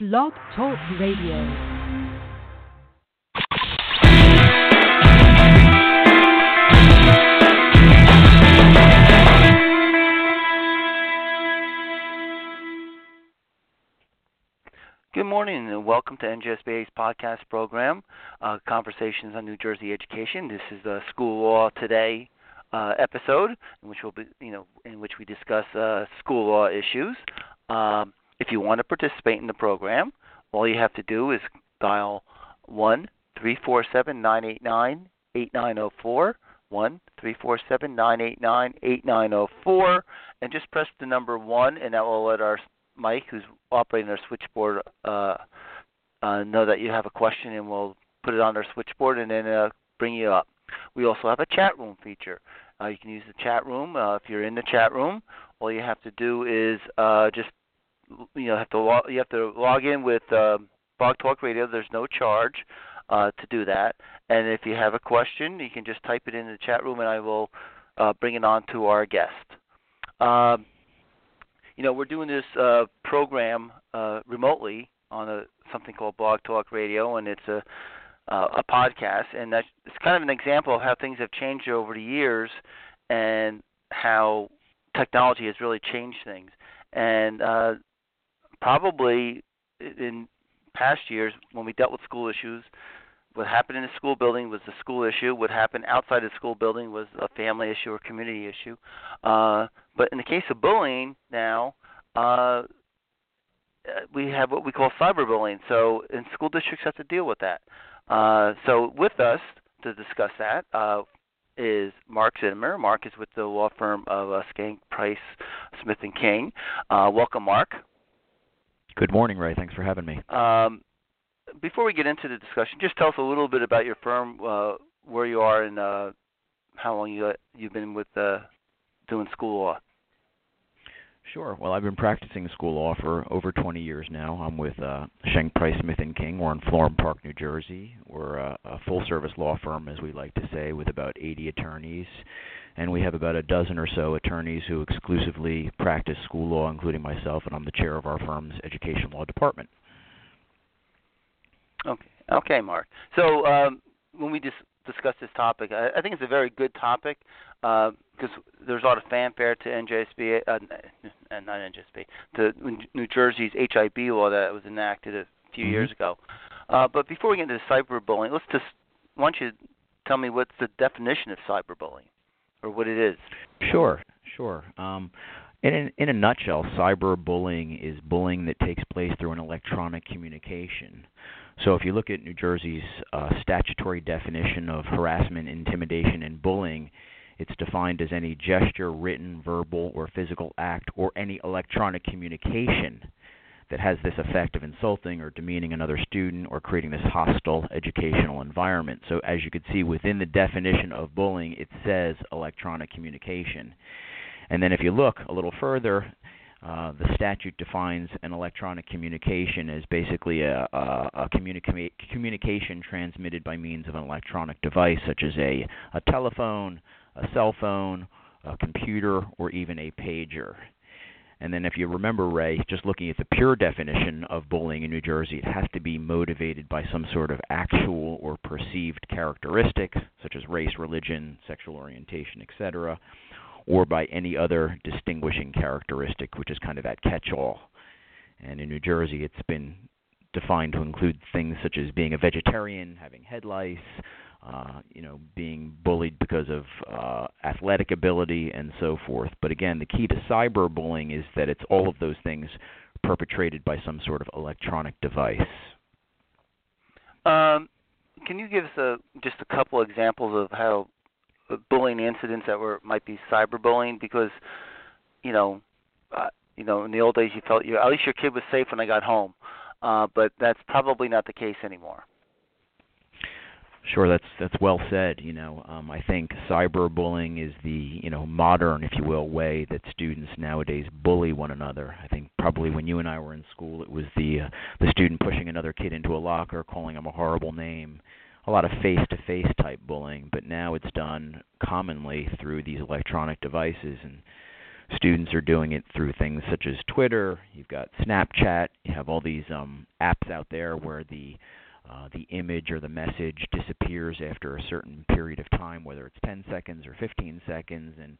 Blog Talk Radio. Good morning and welcome to NJSBA's podcast program, uh, Conversations on New Jersey Education. This is the School Law Today uh, episode, in which we'll be, you know, in which we discuss uh, school law issues. Um, if you want to participate in the program, all you have to do is dial one three four seven nine eight nine eight nine zero four one three four seven nine eight nine eight nine zero four, and just press the number one, and that will let our Mike, who's operating our switchboard, uh, uh, know that you have a question, and we'll put it on our switchboard and then uh, bring you up. We also have a chat room feature. Uh, you can use the chat room. Uh, if you're in the chat room, all you have to do is uh, just you know have to log, you have to log in with uh, Blog Talk Radio. There's no charge uh, to do that. And if you have a question, you can just type it in the chat room, and I will uh, bring it on to our guest. Um, you know, we're doing this uh, program uh, remotely on a something called Blog Talk Radio, and it's a uh, a podcast, and that's it's kind of an example of how things have changed over the years, and how technology has really changed things. And uh, probably in past years, when we dealt with school issues, what happened in the school building was the school issue. What happened outside the school building was a family issue or community issue. Uh, but in the case of bullying now, uh, we have what we call cyberbullying. So, and school districts have to deal with that. Uh, so, with us to discuss that uh, is Marc Zitomer. Marc is with the law firm of uh, Schenck Price Smith and King. Uh, welcome, Marc. Good morning, Ray. Thanks for having me. Um, before we get into the discussion, just tell us a little bit about your firm, uh, where you are, and uh, how long you you've been with uh, doing school law. Sure. Well, I've been practicing school law for over 20 years now. I'm with uh, Schenck Price Smith and King. We're in Florham Park, New Jersey. We're a, a full-service law firm, as we like to say, with about 80 attorneys, and we have about a dozen or so attorneys who exclusively practice school law, including myself, and I'm the chair of our firm's education law department. Okay, okay, Marc. So um, when we dis- discuss this topic, I, I think it's a very good topic because uh, there's a lot of fanfare to NJSB, uh, not NJSB, to New Jersey's HIB law that was enacted a few mm-hmm. years ago. Uh, but before we get into cyberbullying, let's just why don't you tell me what's the definition of cyberbullying, or what it is? Sure, sure. Um, in, in a nutshell, cyberbullying is bullying that takes place through an electronic communication. So if you look at New Jersey's uh, statutory definition of harassment, intimidation, and bullying, it's defined as any gesture, written, verbal, or physical act, or any electronic communication that has this effect of insulting or demeaning another student or creating this hostile educational environment. So, as you could see within the definition of bullying, it says electronic communication. And then, if you look a little further, uh, the statute defines an electronic communication as basically a, a, a communica- communication transmitted by means of an electronic device, such as a, a telephone, a cell phone, a computer, or even a pager. And then, if you remember, Ray, just looking at the pure definition of bullying in New Jersey, it has to be motivated by some sort of actual or perceived characteristic, such as race, religion, sexual orientation, etc., or by any other distinguishing characteristic, which is kind of that catch all. And in New Jersey, it's been defined to include things such as being a vegetarian, having head lice, uh, you know, being bullied because of uh, athletic ability and so forth. But again, the key to cyberbullying is that it's all of those things perpetrated by some sort of electronic device. Um, can you give us a, just a couple examples of how bullying incidents that were might be cyberbullying? Because, you know, uh, you know, in the old days you felt you at least your kid was safe when I got home. uh, but that's probably not the case anymore. Sure, that's that's well said. You know, um, I think cyberbullying is the you know modern, if you will, way that students nowadays bully one another. I think probably when you and I were in school, it was the uh, the student pushing another kid into a locker, calling him a horrible name. A lot of face-to-face type bullying, but now it's done commonly through these electronic devices, and students are doing it through things such as Twitter. You've got Snapchat. You have all these um, apps out there where the uh, the image or the message disappears after a certain period of time, whether it's 10 seconds or 15 seconds. And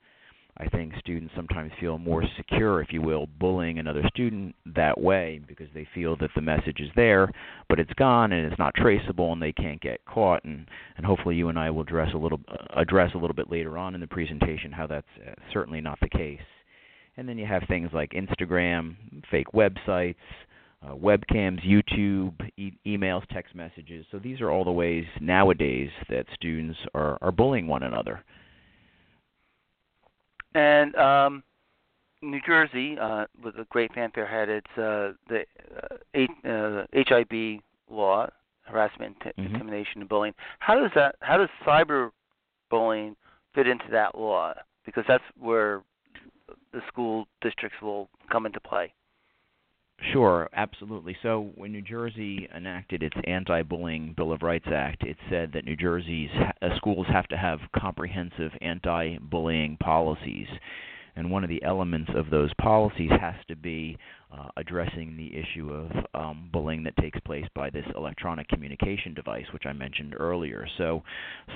I think students sometimes feel more secure, if you will, bullying another student that way because they feel that the message is there, but it's gone and it's not traceable and they can't get caught. And, and hopefully you and I will address a little uh, address a little bit later on in the presentation how that's uh, certainly not the case. And then you have things like Instagram, fake websites uh, webcams, YouTube, e- emails, text messages. So these are all the ways nowadays that students are, are bullying one another. And um, New Jersey, uh, with a great fanfare, had its uh, the uh, uh, HIB law, harassment, t- mm-hmm. intimidation, and bullying. How does that? How does cyber bullying fit into that law? Because that's where the school districts will come into play. Sure, absolutely. So when New Jersey enacted its Anti-Bullying Bill of Rights Act, it said that New Jersey's uh, schools have to have comprehensive anti-bullying policies. And one of the elements of those policies has to be uh, addressing the issue of um, bullying that takes place by this electronic communication device, which I mentioned earlier. So,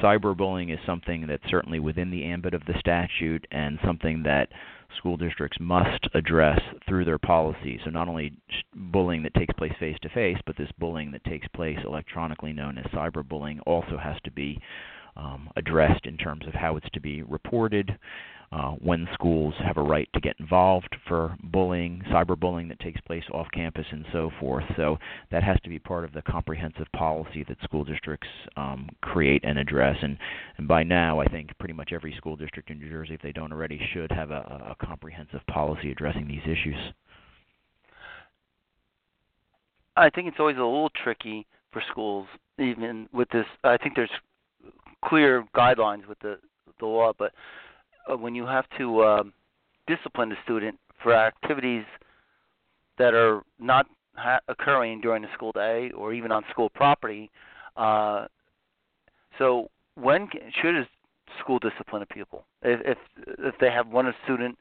cyberbullying is something that's certainly within the ambit of the statute and something that school districts must address through their policies. So, not only bullying that takes place face to face, but this bullying that takes place electronically, known as cyberbullying, also has to be um, addressed in terms of how it's to be reported uh, when schools have a right to get involved for bullying, cyberbullying that takes place off campus, and so forth. So that has to be part of the comprehensive policy that school districts um, create and address. And, and by now, I think pretty much every school district in New Jersey, if they don't already, should have a, a comprehensive policy addressing these issues. I think it's always a little tricky for schools, even with this. I think there's clear guidelines with the the law, but uh, when you have to um, discipline the student for activities that are not ha- occurring during the school day or even on school property. Uh, so when can, should a school discipline a pupil? If if if they have one student,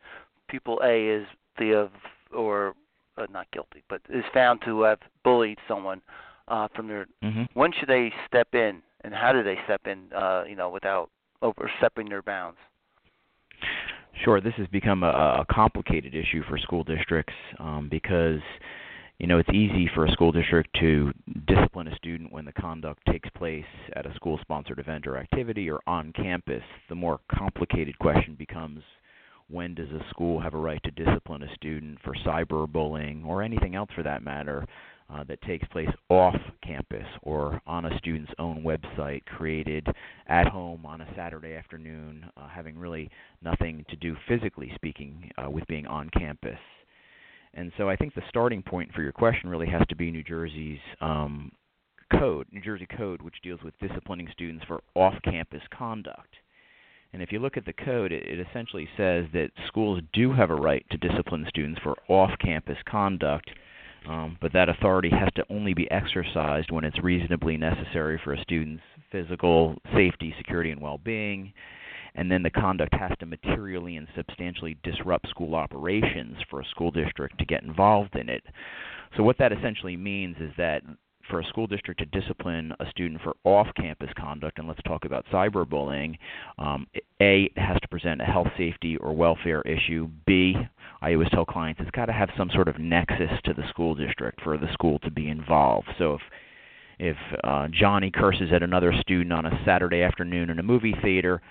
pupil A is the or uh, not guilty, but is found to have bullied someone uh, from their. Mm-hmm. When should they step in, and how do they step in? Uh, you know, without overstepping their bounds. Sure, this has become a, a complicated issue for school districts um, because you know it's easy for a school district to discipline a student when the conduct takes place at a school-sponsored event or activity or on campus. The more complicated question becomes when does a school have a right to discipline a student for cyberbullying or anything else for that matter uh, that takes place off campus or on a student's own website created at home on a Saturday afternoon, uh, having really nothing to do, physically speaking, uh, with being on campus. And so I think the starting point for your question really has to be New Jersey's um, code, New Jersey Code, which deals with disciplining students for off campus conduct. And if you look at the code, it, it essentially says that schools do have a right to discipline students for off campus conduct um, but that authority has to only be exercised when it's reasonably necessary for a student's physical safety, security, and well being. And then the conduct has to materially and substantially disrupt school operations for a school district to get involved in it. So, what that essentially means is that for a school district to discipline a student for off-campus conduct, and let's talk about cyberbullying, um, A, it has to present a health, safety, or welfare issue. B, I always tell clients it's got to have some sort of nexus to the school district for the school to be involved. So if if uh, Johnny curses at another student on a Saturday afternoon in a movie theater,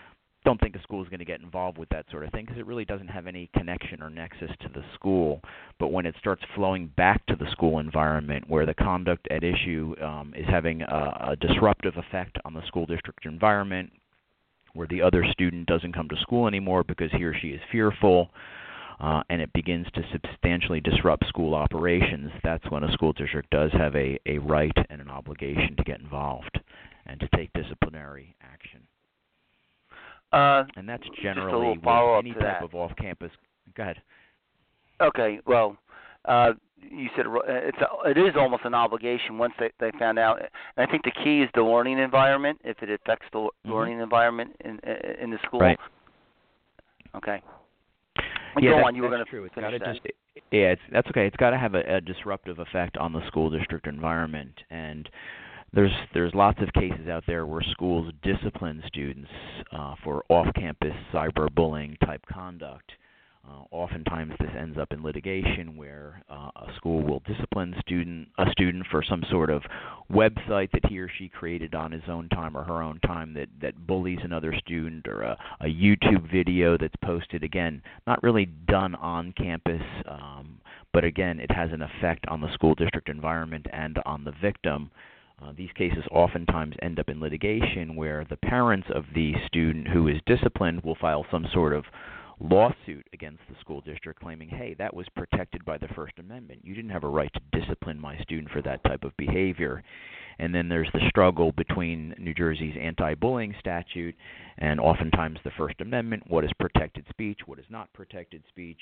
don't think the school is going to get involved with that sort of thing because it really doesn't have any connection or nexus to the school. But when it starts flowing back to the school environment, where the conduct at issue um, is having a, a disruptive effect on the school district environment, where the other student doesn't come to school anymore because he or she is fearful, uh, and it begins to substantially disrupt school operations, that's when a school district does have a, a right and an obligation to get involved and to take disciplinary action. Uh, and that's generally any to type of off-campus. Go ahead. Okay, well, uh, you said uh, it's a, it is almost an obligation once they they found out. And I think the key is the learning environment. If it affects the Mhm. learning environment in in the school. Right. Okay. Yeah, Go on. You were that's going to true. It's gotta that. just yeah, it's that's okay. It's got to have a, a disruptive effect on the school district environment, and there's there's lots of cases out there where schools discipline students uh, for off-campus cyberbullying type conduct. Uh, oftentimes, this ends up in litigation, where uh, a school will discipline student a student for some sort of website that he or she created on his own time or her own time that that bullies another student, or a, a YouTube video that's posted. Again, not really done on campus, um, but again, it has an effect on the school district environment and on the victim. Uh, these cases oftentimes end up in litigation where the parents of the student who is disciplined will file some sort of lawsuit against the school district claiming, hey, that was protected by the First Amendment. You didn't have a right to discipline my student for that type of behavior. And then there's the struggle between New Jersey's anti bullying statute and oftentimes the First Amendment what is protected speech, what is not protected speech.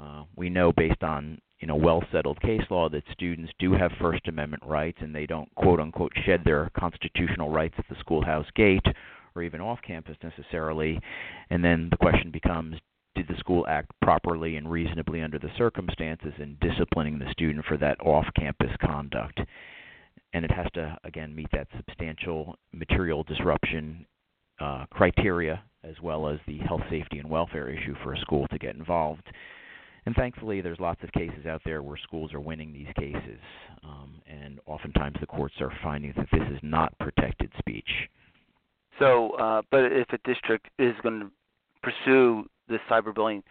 Uh, we know based on you know well settled case law that students do have First Amendment rights and they don't quote unquote shed their constitutional rights at the schoolhouse gate or even off campus necessarily. And then the question becomes did the school act properly and reasonably under the circumstances in disciplining the student for that off campus conduct? And it has to, again, meet that substantial material disruption uh, criteria as well as the health, safety, and welfare issue for a school to get involved. And thankfully, there's lots of cases out there where schools are winning these cases, um, and oftentimes the courts are finding that this is not protected speech. So, uh, but if a district is going to pursue this cyberbullying,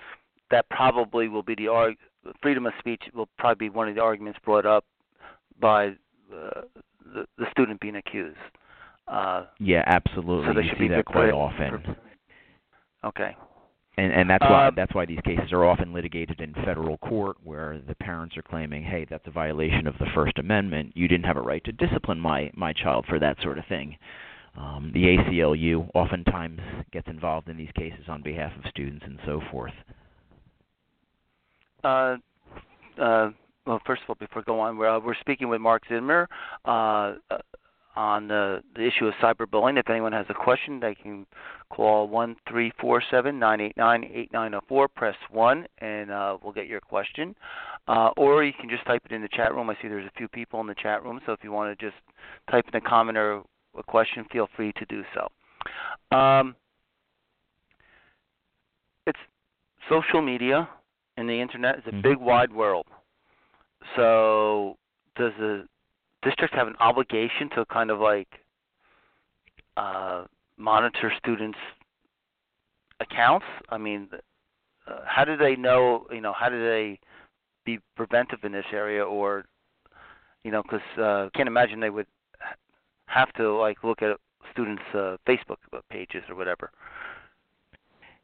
that probably will be the arg- freedom of speech will probably be one of the arguments brought up by uh, the, the student being accused. Uh, Yeah, absolutely. so they you should see be that quite often. okay. And and that's why Uh, that's why these cases are often litigated in federal court where the parents are claiming, "Hey, that's a violation of the First Amendment. You didn't have a right to discipline my my child for that sort of thing." Um, the ACLU oftentimes gets involved in these cases on behalf of students and so forth. Uh, uh, well, first of all, before we go on, we're, uh, we're speaking with Marc Zitomer uh, uh, on the, the issue of cyberbullying. If anyone has a question, they can call one three four seven nine eight nine eight nine zero four. Press one, and uh, we'll get your question. Uh, or you can just type it in the chat room. I see there's a few people in the chat room, so if you want to just type in a comment or a question, feel free to do so. Um, it's social media and the internet is a Mhm. big wide world. So does the district have an obligation to kind of like uh, monitor students' accounts? I mean, uh, how do they know? You know, how do they be preventive in this area, or you know, because uh, can't imagine they would have to like look at students' uh, Facebook pages or whatever.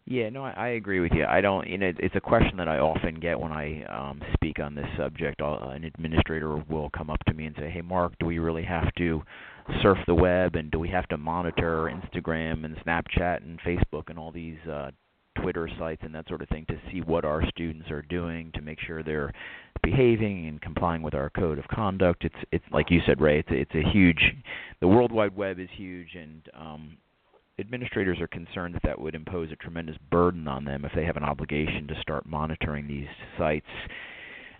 Yeah, no, I, I agree with you. I don't, you know, it's a question that I often get when I um, speak on this subject. I'll, an administrator will come up to me and say, "Hey, Marc, do we really have to surf the web, and do we have to monitor Instagram and Snapchat and Facebook and all these uh, Twitter sites and that sort of thing to see what our students are doing to make sure they're behaving and complying with our code of conduct?" It's, it's like you said, Ray. It's, a, it's a huge. The World Wide Web is huge, and um, administrators are concerned that that would impose a tremendous burden on them if they have an obligation to start monitoring these sites.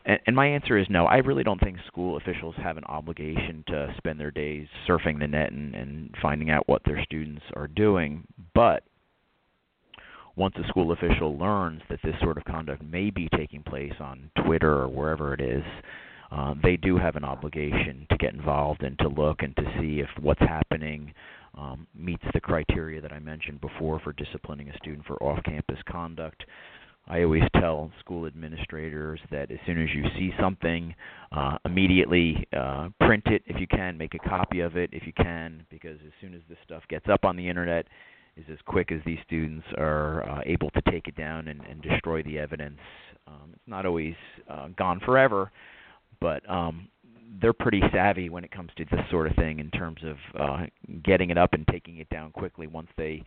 And, and my answer is no. I really don't think school officials have an obligation to spend their days surfing the net and, and finding out what their students are doing. But once a school official learns that this sort of conduct may be taking place on Twitter or wherever it is, uh, they do have an obligation to get involved and to look and to see if what's happening um, meets the criteria that I mentioned before for disciplining a student for off-campus conduct. I always tell school administrators that as soon as you see something, uh, immediately uh, print it if you can, make a copy of it if you can, because as soon as this stuff gets up on the internet, is as quick as these students are uh, able to take it down and, and destroy the evidence. Um, it's not always uh, gone forever, but um, they're pretty savvy when it comes to this sort of thing in terms of uh, getting it up and taking it down quickly once they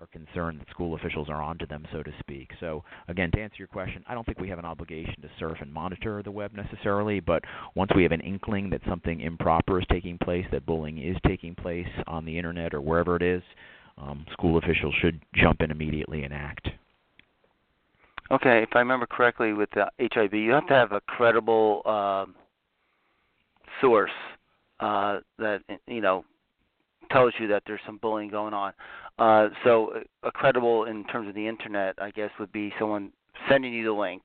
are concerned that school officials are onto them, so to speak. So, again, to answer your question, I don't think we have an obligation to surf and monitor the web necessarily, but once we have an inkling that something improper is taking place, that bullying is taking place on the internet or wherever it is, um, school officials should jump in immediately and act. Okay, if I remember correctly, with the HIB, you have to have a credible uh, source uh, that you know tells you that there's some bullying going on. Uh, so, a credible in terms of the internet, I guess, would be someone sending you the link,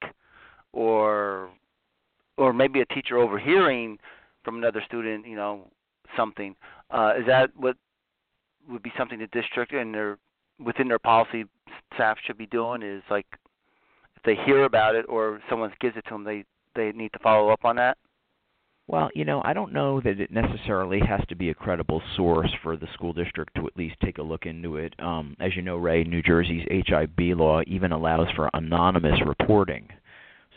or or maybe a teacher overhearing from another student, you know, something. Uh, is that what would be something the district and their within their policy staff should be doing? Is like if they hear about it or someone gives it to them, they they need to follow up on that. Well, you know, I don't know that it necessarily has to be a credible source for the school district to at least take a look into it. Um, as you know, Ray, New Jersey's HIB law even allows for anonymous reporting.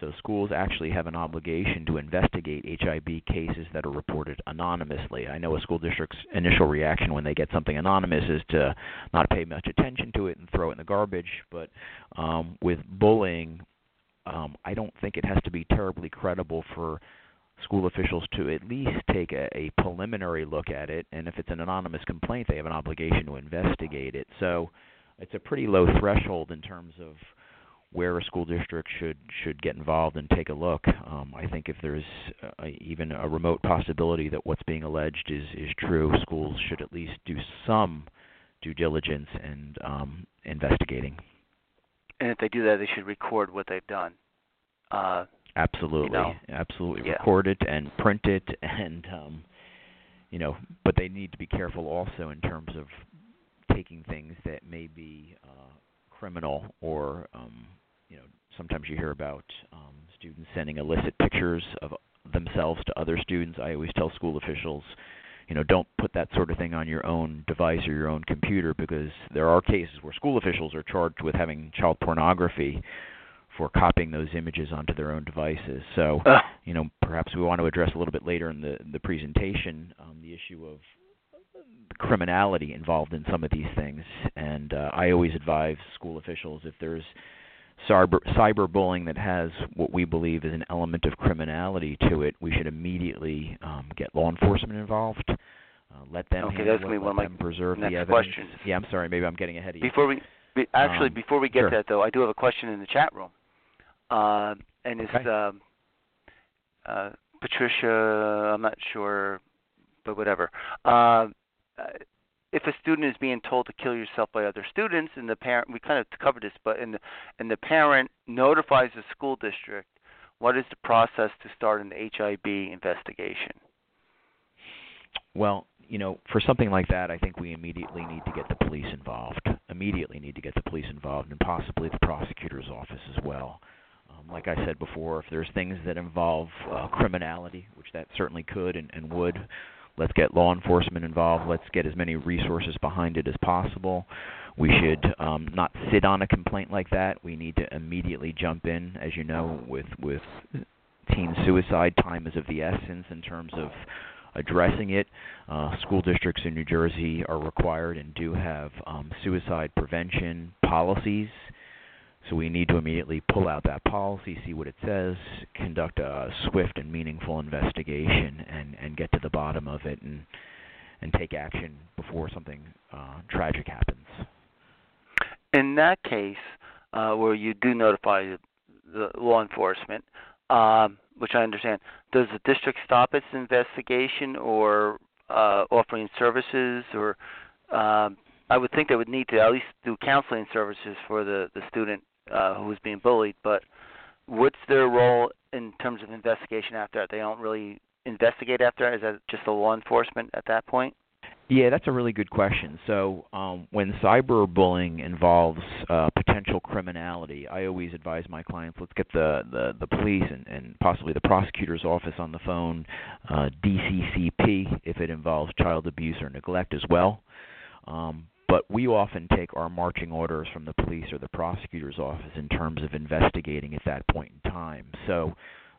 So schools actually have an obligation to investigate HIB cases that are reported anonymously. I know a school district's initial reaction when they get something anonymous is to not pay much attention to it and throw it in the garbage, but um, with bullying, um, I don't think it has to be terribly credible for school officials to at least take a, a preliminary look at it, and if it's an anonymous complaint, they have an obligation to investigate it. So it's a pretty low threshold in terms of where a school district should should get involved and take a look. Um, I think if there's uh, even a remote possibility that what's being alleged is is true, schools should at least do some due diligence and um, investigating. And if they do that, they should record what they've done. Uh, Absolutely, you know, absolutely. yeah. Record it and print it, and um, you know, but they need to be careful also in terms of taking things that may be uh, criminal or um, you know, sometimes you hear about um, students sending illicit pictures of themselves to other students. I always tell school officials, you know, don't put that sort of thing on your own device or your own computer because there are cases where school officials are charged with having child pornography for copying those images onto their own devices. So, uh, you know, perhaps we want to address a little bit later in the the presentation um, the issue of the criminality involved in some of these things. And uh, I always advise school officials if there's cyber cyberbullying that has what we believe is an element of criminality to it, we should immediately um, get law enforcement involved. Uh, let them Okay, handle that's gonna it, be let one them preserve next the evidence. questions. Yeah, I'm sorry, maybe I'm getting ahead of you. before we, be, actually, Um, before we get sure. to that though, I do have a question in the chat room, uh, and it's Okay. um, uh, Patricia. I'm not sure, but whatever. If a student is being told to kill yourself by other students, and the parent, we kind of covered this, but and the, and the parent notifies the school district, what is the process to start an HIB investigation? Well, you know, for something like that, I think we immediately need to get the police involved. Immediately need to get the police involved, and possibly the prosecutor's office as well. Um, like I said before, if there's things that involve uh, criminality, which that certainly could and, and would, let's get law enforcement involved. Let's get as many resources behind it as possible. We should um, not sit on a complaint like that. We need to immediately jump in. As you know, with with teen suicide, time is of the essence in terms of addressing it. Uh, school districts in New Jersey are required and do have um, suicide prevention policies. So we need to immediately pull out that policy, see what it says, conduct a swift and meaningful investigation, and, and get to the bottom of it, and and take action before something uh, tragic happens. in that case, uh, where you do notify the, law enforcement, um, which I understand, does the district stop its investigation or uh, offering services, or um, I would think they would need to at least do counseling services for the the student uh, who was being bullied. But what's their role in terms of investigation after that? They don't really investigate after that. Is that just the law enforcement at that point? Yeah, that's a really good question. So, um, when cyberbullying involves uh, potential criminality, I always advise my clients let's get the, the, the police and, and possibly the prosecutor's office on the phone, uh, DCCP if it involves child abuse or neglect as well. Um, but we often take our marching orders from the police or the prosecutor's office in terms of investigating at that point in time. So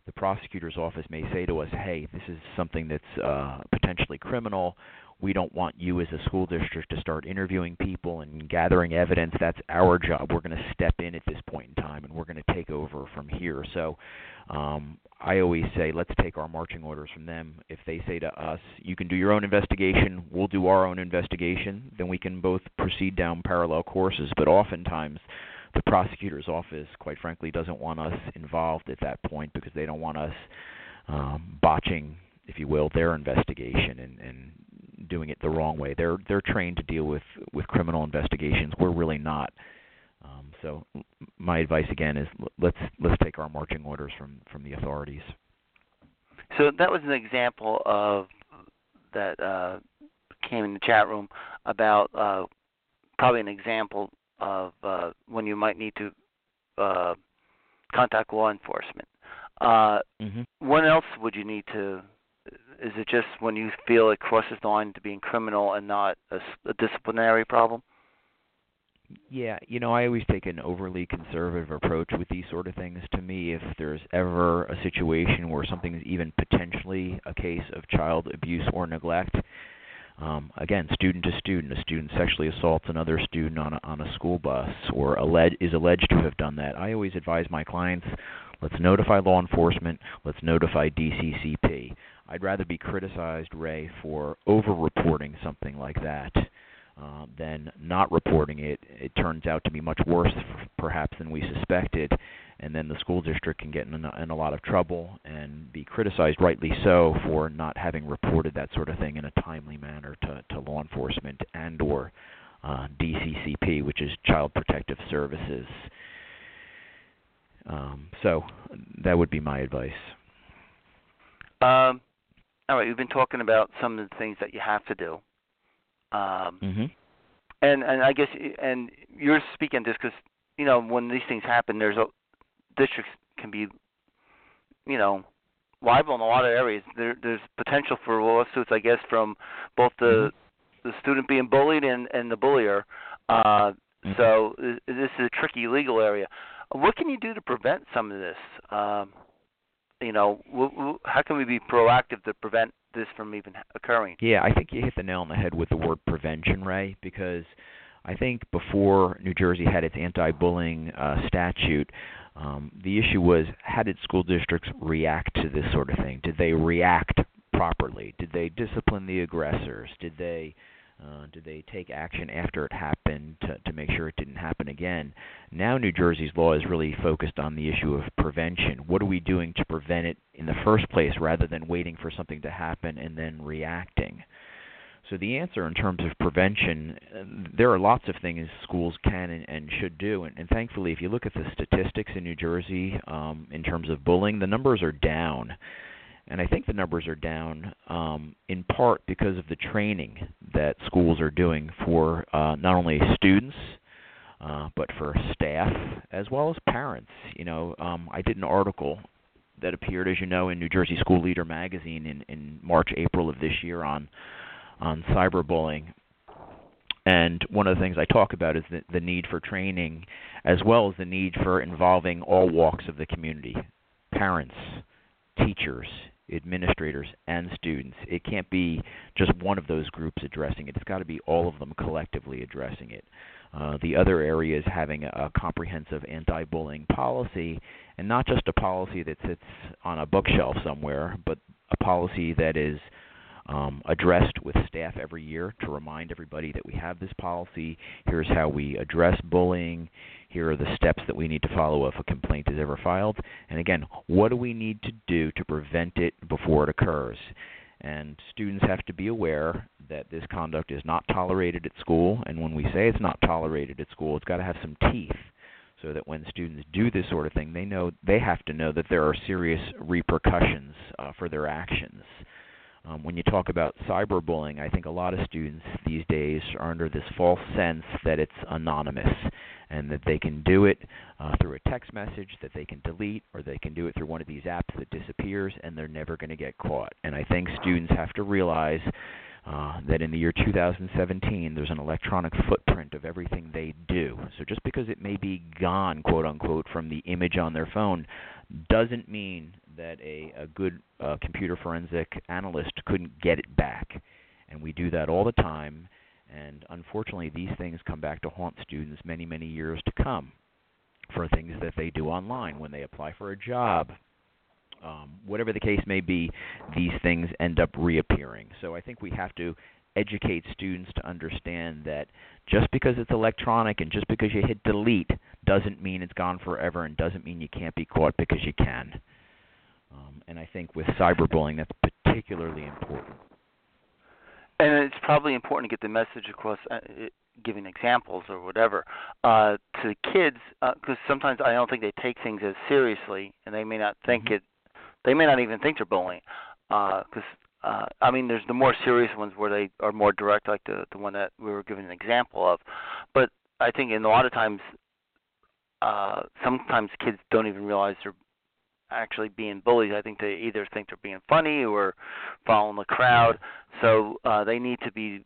the prosecutor's office may say to us, "Hey, this is something that's uh, potentially criminal. We don't want you as a school district to start interviewing people and gathering evidence. That's our job. We're going to step in at this point in time, and we're going to take over from here." So um, I always say, let's take our marching orders from them. If they say to us, you can do your own investigation, we'll do our own investigation, then we can both proceed down parallel courses. But oftentimes, the prosecutor's office, quite frankly, doesn't want us involved at that point because they don't want us um, botching, if you will, their investigation and, and doing it the wrong way. They're they're trained to deal with with criminal investigations. We're really not. Um, so my advice again is let's let's take our marching orders from from the authorities. So that was an example of that uh, came in the chat room about uh, probably an example of uh, when you might need to uh, contact law enforcement. Uh, mm-hmm. When else would you need to? Is it just when you feel it crosses the line to being criminal and not a, a disciplinary problem? Yeah, you know, I always take an overly conservative approach with these sort of things. To me, if there's ever a situation where something's even potentially a case of child abuse or neglect, um, again, student to student, a student sexually assaults another student on a, on a school bus or alleged, is alleged to have done that, I always advise my clients, let's notify law enforcement, let's notify DCCP. I'd rather be criticized, Ray, for over-reporting something like that uh, than not reporting it. It turns out to be much worse, perhaps, than we suspected, and then the school district can get in a, in a lot of trouble and be criticized, rightly so, for not having reported that sort of thing in a timely manner to, to law enforcement and/or uh, DCCP, which is Child Protective Services. Um, so that would be my advice. Um, all right, we've been talking about some of the things that you have to do. Um, mm-hmm. And and I guess and you're speaking just because you know when these things happen, there's a districts can be, you know, liable in a lot of areas. There there's potential for lawsuits, I guess, from both the mm-hmm. the student being bullied and and the bullier. Uh, mm-hmm. So this is a tricky legal area. What can you do to prevent some of this? Um, you know, w- w- how can we be proactive to prevent this from even occurring. Yeah, I think you hit the nail on the head with the word prevention, Ray, because I think before New Jersey had its anti-bullying uh, statute, um, the issue was how did school districts react to this sort of thing? Did they react properly? Did they discipline the aggressors? Did they uh, did they take action after it happened to, to make sure it didn't happen again? Now, New Jersey's law is really focused on the issue of prevention. What are we doing to prevent it in the first place rather than waiting for something to happen and then reacting? So, the answer in terms of prevention, uh, there are lots of things schools can and, and should do. And, and, thankfully, if you look at the statistics in New Jersey um, in terms of bullying, the numbers are down and I think the numbers are down um, in part because of the training that schools are doing for uh, not only students uh, but for staff as well as parents. You know, um, I did an article that appeared, as you know, in New Jersey School Leader magazine in, in March, April of this year on on cyberbullying. And one of the things I talk about is the, the need for training, as well as the need for involving all walks of the community, parents, teachers, administrators, and students. It can't be just one of those groups addressing it. It's got to be all of them collectively addressing it. Uh, the other area is having a, a comprehensive anti-bullying policy, and not just a policy that sits on a bookshelf somewhere, but a policy that is um, addressed with staff every year to remind everybody that we have this policy. Here's how we address bullying. Here are the steps that we need to follow if a complaint is ever filed. And again, what do we need to do to prevent it before it occurs? And students have to be aware that this conduct is not tolerated at school. And when we say it's not tolerated at school, it's got to have some teeth so that when students do this sort of thing, they know they have to know that there are serious repercussions uh, for their actions. Um, when you talk about cyberbullying, I think a lot of students these days are under this false sense that it's anonymous and that they can do it uh, through a text message that they can delete or they can do it through one of these apps that disappears and they're never going to get caught. And I think students have to realize uh, that in the year 2017 there's an electronic footprint of everything they do. So just because it may be gone, quote unquote, from the image on their phone, doesn't mean that a, a good uh, computer forensic analyst couldn't get it back. And we do that all the time. And unfortunately, these things come back to haunt students many, many years to come for things that they do online when they apply for a job, um, whatever the case may be, these things end up reappearing. So I think we have to educate students to understand that just because it's electronic and just because you hit delete doesn't mean it's gone forever and doesn't mean you can't be caught because you can. Um, and I think with cyberbullying, that's particularly important. And it's probably important to get the message across. Uh, giving examples or whatever uh, to kids because uh, sometimes I don't think they take things as seriously, and they may not think mm-hmm. it. They may not even think they're bullying because uh, I mean, there's the more serious ones where they are more direct, like the the one that we were giving an example of. But I think in a lot of times, uh, sometimes kids don't even realize they're actually being bullied. I think they either think they're being funny or following the crowd. So uh, they need to be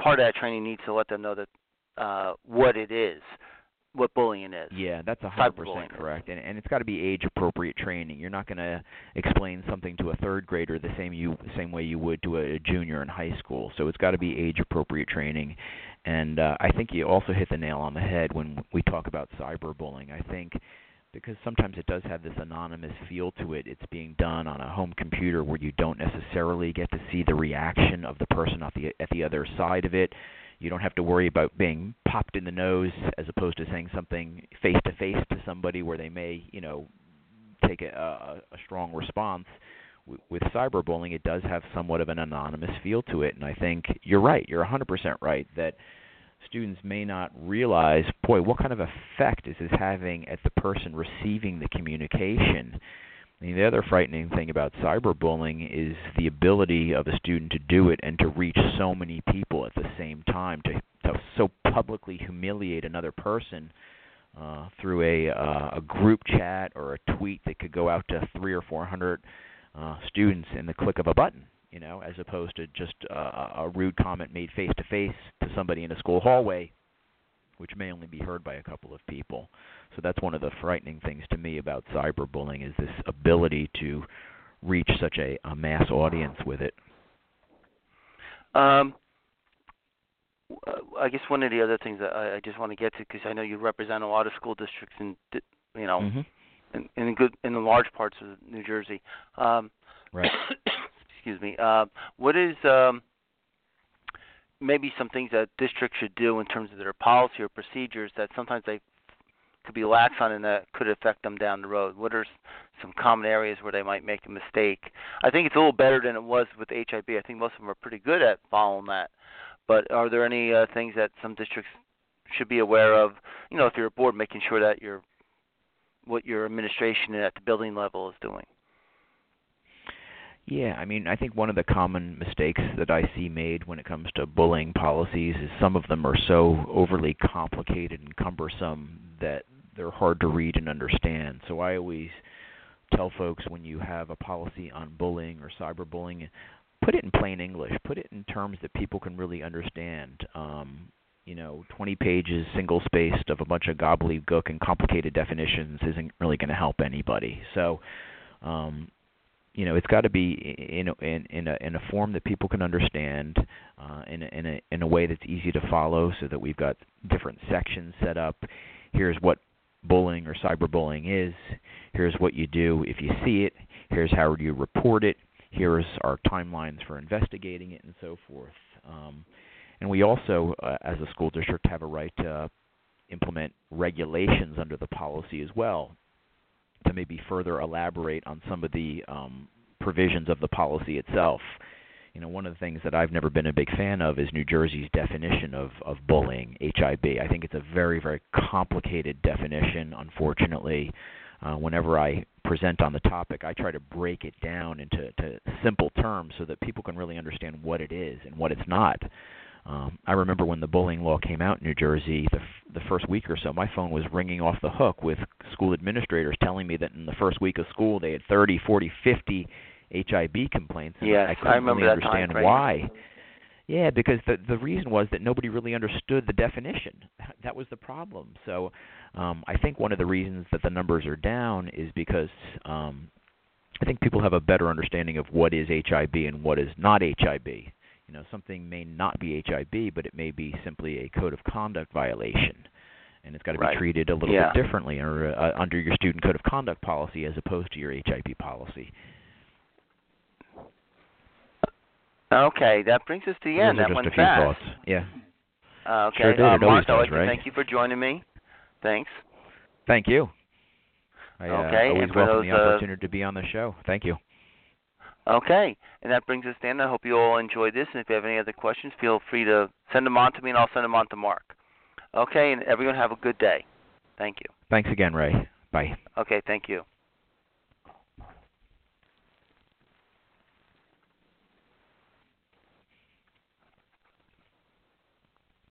part of that training needs to let them know that uh, what it is, what bullying is. Yeah, that's a hundred percent correct, and and it's got to be age appropriate training. You're not going to explain something to a third grader the same you same way you would to a junior in high school. So it's got to be age appropriate training, and uh, I think you also hit the nail on the head when we talk about cyberbullying. I think because sometimes it does have this anonymous feel to it. It's being done on a home computer where you don't necessarily get to see the reaction of the person at the at the other side of it. You don't have to worry about being popped in the nose as opposed to saying something face to face to somebody where they may, you know, take a, a, a strong response. With cyberbullying, it does have somewhat of an anonymous feel to it, and I think you're right. You're 100% right that students may not realize, boy, what kind of effect is this having at the person receiving the communication? The other frightening thing about cyberbullying is the ability of a student to do it and to reach so many people at the same time, to, to so publicly humiliate another person uh, through a, uh, a group chat or a tweet that could go out to three or four hundred uh, students in the click of a button you know, as opposed to just uh, a rude comment made face to face to somebody in a school hallway, which may only be heard by a couple of people. So that's one of the frightening things to me about cyberbullying is this ability to reach such a, a mass audience with it. Um, I guess one of the other things that I, I just want to get to because I know you represent a lot of school districts in you know mm-hmm. in, in good in the large parts of New Jersey. Um, right. excuse me. Uh, what is um, maybe some things that districts should do in terms of their policy or procedures that sometimes they could be lax on and that could affect them down the road? What are some common areas where they might make a mistake? I think it's a little better than it was with HIB. I think most of them are pretty good at following that. But are there any uh, things that some districts should be aware of? You know, if you're a board, making sure that your what your administration at the building level is doing. Yeah, I mean, I think one of the common mistakes that I see made when it comes to bullying policies is some of them are so overly complicated and cumbersome that they're hard to read and understand. So I always tell folks when you have a policy on bullying or cyberbullying, put it in plain English. Put it in terms that people can really understand. Um, you know, 20 pages single spaced of a bunch of gobbledygook and complicated definitions isn't really going to help anybody. So, um, you know it's got to be in a, in in a in a form that people can understand uh, in a, in a in a way that's easy to follow so that we've got different sections set up. Here's what bullying or cyberbullying is. Here's what you do if you see it. Here's how you report it. Here's our timelines for investigating it and so forth. Um, and we also uh, as a school district have a right to implement regulations under the policy as well to maybe further elaborate on some of the um, provisions of the policy itself. You know, one of the things that I've never been a big fan of is New Jersey's definition of, of bullying, HIB. I think it's a very, very complicated definition, unfortunately. Uh, whenever I present on the topic, I try to break it down into to simple terms so that people can really understand what it is and what it's not. Um, I remember when the bullying law came out in New Jersey, the, f- the first week or so, my phone was ringing off the hook with school administrators telling me that in the first week of school they had 30, 40, 50 HIB complaints. yes, I couldn't I remember really understand time why. Yeah, because the the reason was that nobody really understood the definition. That was the problem. So um, I think one of the reasons that the numbers are down is because um, I think people have a better understanding of what is HIB and what is not HIB. You know, something may not be HIB, but it may be simply a code of conduct violation, and it's got to Right. be treated a little Yeah. bit differently or, uh, under your student code of conduct policy as opposed to your HIB policy. Okay, that brings us to the end. Those That just went a few fast. thoughts. Yeah. Uh, okay, Sure did. Uh, Marc, does, right? thank you for joining me. Thanks. Thank you. I uh, Okay, always and for welcome those, the uh, opportunity to be on the show. Thank you. Okay, and that brings us to the end. I hope you all enjoyed this, and if you have any other questions, feel free to send them on to me, and I'll send them on to Marc. Okay, and everyone have a good day. Thank you. Thanks again, Ray. Bye. Okay, thank you.